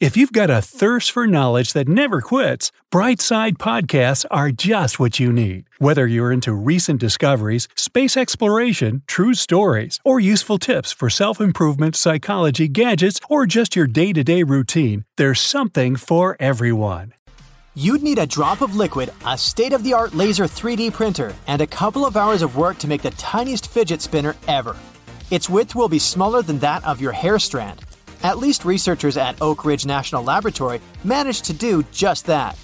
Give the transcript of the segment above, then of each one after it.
If you've got a thirst for knowledge that never quits, Brightside Podcasts are just what you need. Whether you're into recent discoveries, space exploration, true stories, or useful tips for self improvement, psychology, gadgets, or just your day to day routine, there's something for everyone. You'd need a drop of liquid, a state of the art laser 3D printer, and a couple of hours of work to make the tiniest fidget spinner ever. Its width will be smaller than that of your hair strand. At least researchers at Oak Ridge National Laboratory managed to do just that.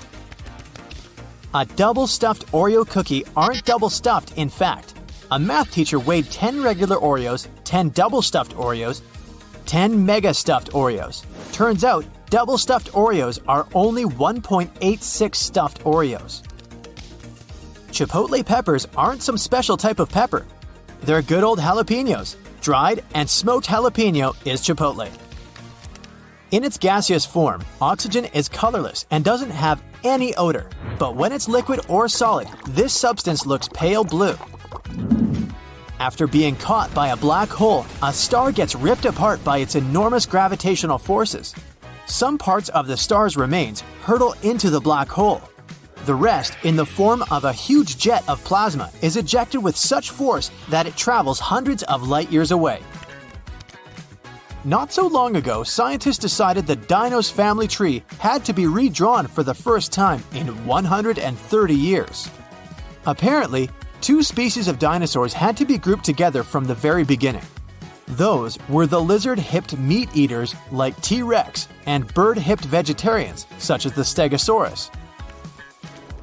A double stuffed Oreo cookie aren't double stuffed, in fact. A math teacher weighed 10 regular Oreos, 10 double stuffed Oreos, 10 mega stuffed Oreos. Turns out, double stuffed Oreos are only 1.86 stuffed Oreos. Chipotle peppers aren't some special type of pepper. They're good old jalapenos. Dried and smoked jalapeno is chipotle. In its gaseous form, oxygen is colorless and doesn't have any odor. But when it's liquid or solid, this substance looks pale blue. After being caught by a black hole, a star gets ripped apart by its enormous gravitational forces. Some parts of the star's remains hurtle into the black hole. The rest, in the form of a huge jet of plasma, is ejected with such force that it travels hundreds of light years away. Not so long ago, scientists decided the dino's family tree had to be redrawn for the first time in 130 years. Apparently, two species of dinosaurs had to be grouped together from the very beginning. Those were the lizard hipped meat eaters like T Rex and bird hipped vegetarians such as the Stegosaurus.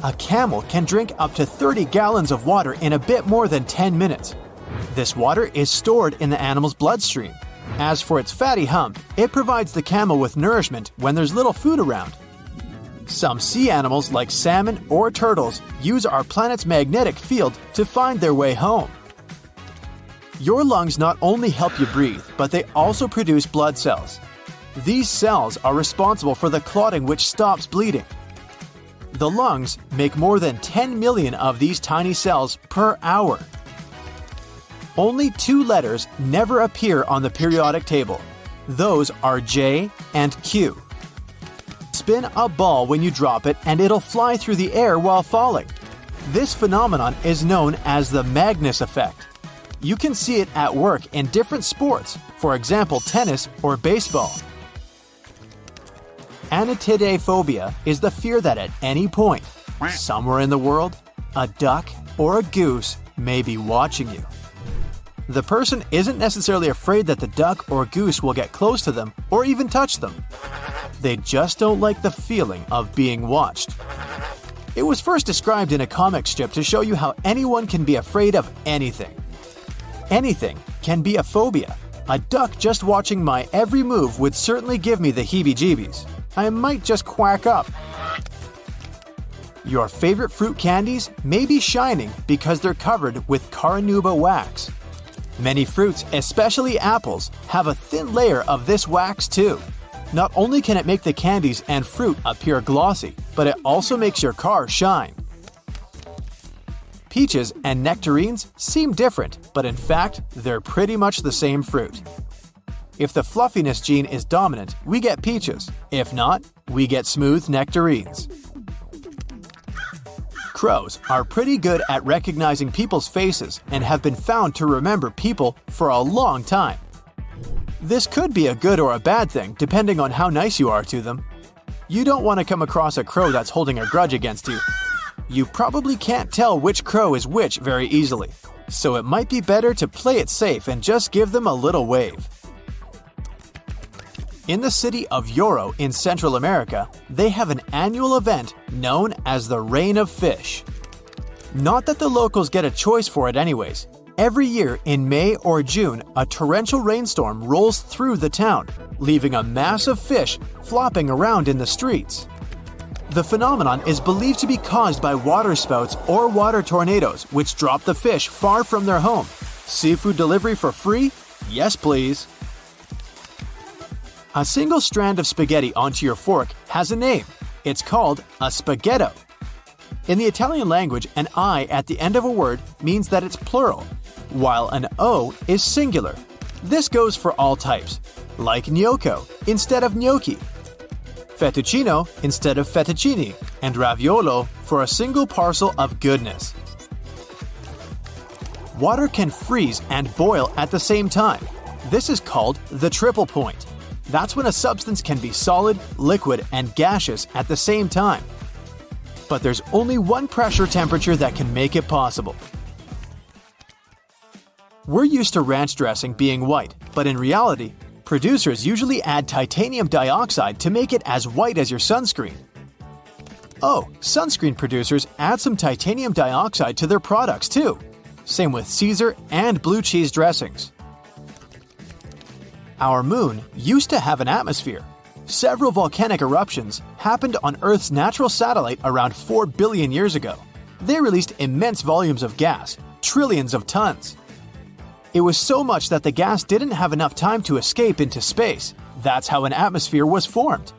A camel can drink up to 30 gallons of water in a bit more than 10 minutes. This water is stored in the animal's bloodstream. As for its fatty hump, it provides the camel with nourishment when there's little food around. Some sea animals, like salmon or turtles, use our planet's magnetic field to find their way home. Your lungs not only help you breathe, but they also produce blood cells. These cells are responsible for the clotting which stops bleeding. The lungs make more than 10 million of these tiny cells per hour. Only two letters never appear on the periodic table. Those are J and Q. Spin a ball when you drop it and it'll fly through the air while falling. This phenomenon is known as the Magnus effect. You can see it at work in different sports, for example, tennis or baseball. Anatidaephobia is the fear that at any point, somewhere in the world, a duck or a goose may be watching you. The person isn't necessarily afraid that the duck or goose will get close to them or even touch them. They just don't like the feeling of being watched. It was first described in a comic strip to show you how anyone can be afraid of anything. Anything can be a phobia. A duck just watching my every move would certainly give me the heebie jeebies. I might just quack up. Your favorite fruit candies may be shining because they're covered with carnauba wax. Many fruits, especially apples, have a thin layer of this wax too. Not only can it make the candies and fruit appear glossy, but it also makes your car shine. Peaches and nectarines seem different, but in fact, they're pretty much the same fruit. If the fluffiness gene is dominant, we get peaches. If not, we get smooth nectarines. Crows are pretty good at recognizing people's faces and have been found to remember people for a long time. This could be a good or a bad thing, depending on how nice you are to them. You don't want to come across a crow that's holding a grudge against you. You probably can't tell which crow is which very easily, so it might be better to play it safe and just give them a little wave. In the city of Yoro in Central America, they have an annual event known as the Rain of Fish. Not that the locals get a choice for it, anyways. Every year in May or June, a torrential rainstorm rolls through the town, leaving a mass of fish flopping around in the streets. The phenomenon is believed to be caused by waterspouts or water tornadoes, which drop the fish far from their home. Seafood delivery for free? Yes, please. A single strand of spaghetti onto your fork has a name. It's called a spaghetto. In the Italian language, an I at the end of a word means that it's plural, while an O is singular. This goes for all types, like gnocco instead of gnocchi, fettuccino instead of fettuccine, and raviolo for a single parcel of goodness. Water can freeze and boil at the same time. This is called the triple point. That's when a substance can be solid, liquid, and gaseous at the same time. But there's only one pressure temperature that can make it possible we're used to ranch dressing being white, but in reality, producers usually add titanium dioxide to make it as white as your sunscreen. Oh, sunscreen producers add some titanium dioxide to their products too. Same with Caesar and blue cheese dressings. Our moon used to have an atmosphere. Several volcanic eruptions happened on Earth's natural satellite around 4 billion years ago. They released immense volumes of gas, trillions of tons. It was so much that the gas didn't have enough time to escape into space. That's how an atmosphere was formed.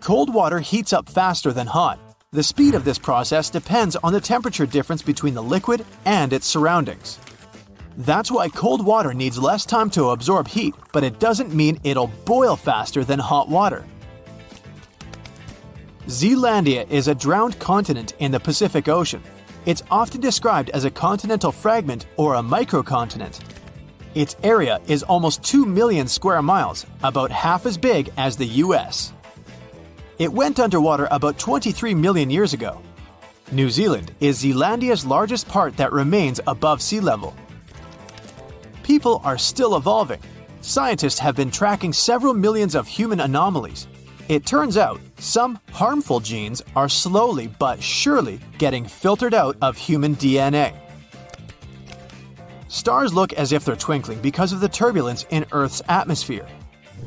Cold water heats up faster than hot. The speed of this process depends on the temperature difference between the liquid and its surroundings. That's why cold water needs less time to absorb heat, but it doesn't mean it'll boil faster than hot water. Zealandia is a drowned continent in the Pacific Ocean. It's often described as a continental fragment or a microcontinent. Its area is almost 2 million square miles, about half as big as the US. It went underwater about 23 million years ago. New Zealand is Zealandia's largest part that remains above sea level. People are still evolving. Scientists have been tracking several millions of human anomalies, it turns out, some harmful genes are slowly but surely getting filtered out of human DNA. Stars look as if they're twinkling because of the turbulence in Earth's atmosphere.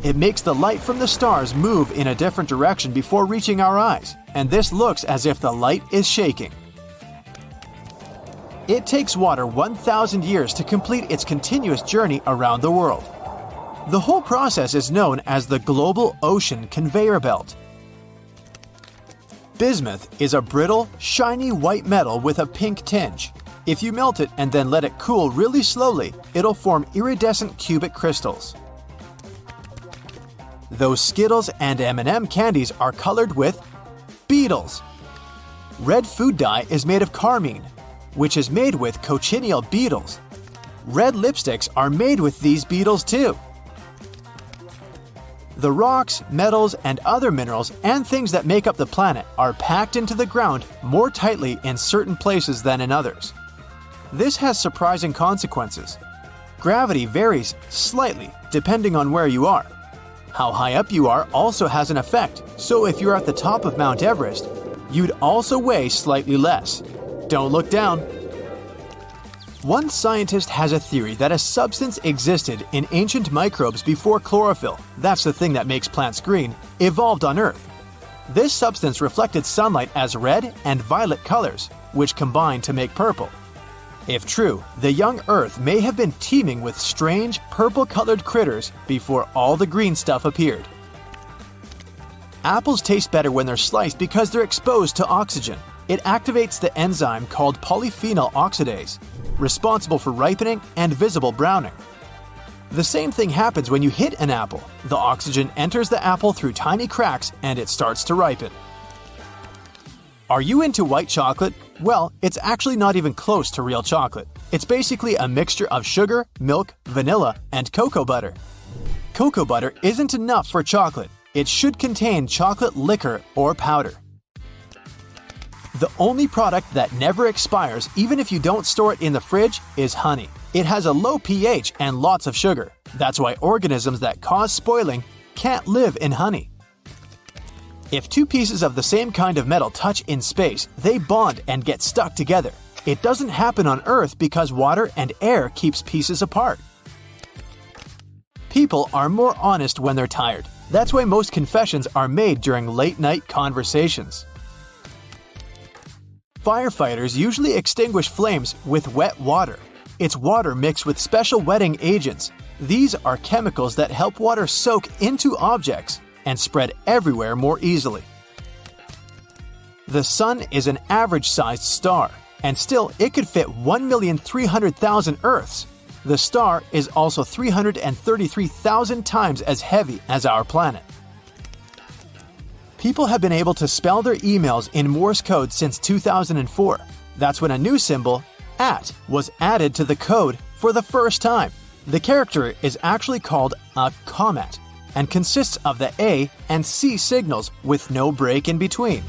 It makes the light from the stars move in a different direction before reaching our eyes, and this looks as if the light is shaking. It takes water 1,000 years to complete its continuous journey around the world. The whole process is known as the Global Ocean Conveyor Belt. Bismuth is a brittle, shiny white metal with a pink tinge. If you melt it and then let it cool really slowly, it'll form iridescent cubic crystals. Those Skittles and M&M candies are colored with beetles. Red food dye is made of carmine, which is made with cochineal beetles. Red lipsticks are made with these beetles too. The rocks, metals, and other minerals and things that make up the planet are packed into the ground more tightly in certain places than in others. This has surprising consequences. Gravity varies slightly depending on where you are. How high up you are also has an effect, so if you're at the top of Mount Everest, you'd also weigh slightly less. Don't look down, one scientist has a theory that a substance existed in ancient microbes before chlorophyll, that's the thing that makes plants green, evolved on Earth. This substance reflected sunlight as red and violet colors, which combined to make purple. If true, the young Earth may have been teeming with strange purple colored critters before all the green stuff appeared. Apples taste better when they're sliced because they're exposed to oxygen. It activates the enzyme called polyphenol oxidase, responsible for ripening and visible browning. The same thing happens when you hit an apple. The oxygen enters the apple through tiny cracks and it starts to ripen. Are you into white chocolate? Well, it's actually not even close to real chocolate. It's basically a mixture of sugar, milk, vanilla, and cocoa butter. Cocoa butter isn't enough for chocolate. It should contain chocolate liquor or powder. The only product that never expires, even if you don't store it in the fridge, is honey. It has a low pH and lots of sugar. That's why organisms that cause spoiling can't live in honey. If two pieces of the same kind of metal touch in space, they bond and get stuck together. It doesn't happen on Earth because water and air keeps pieces apart. People are more honest when they're tired. That's why most confessions are made during late night conversations. Firefighters usually extinguish flames with wet water. It's water mixed with special wetting agents. These are chemicals that help water soak into objects and spread everywhere more easily. The Sun is an average sized star, and still it could fit 1,300,000 Earths. The star is also 333,000 times as heavy as our planet. People have been able to spell their emails in Morse code since 2004. That's when a new symbol, at, was added to the code for the first time. The character is actually called a commat and consists of the A and C signals with no break in between.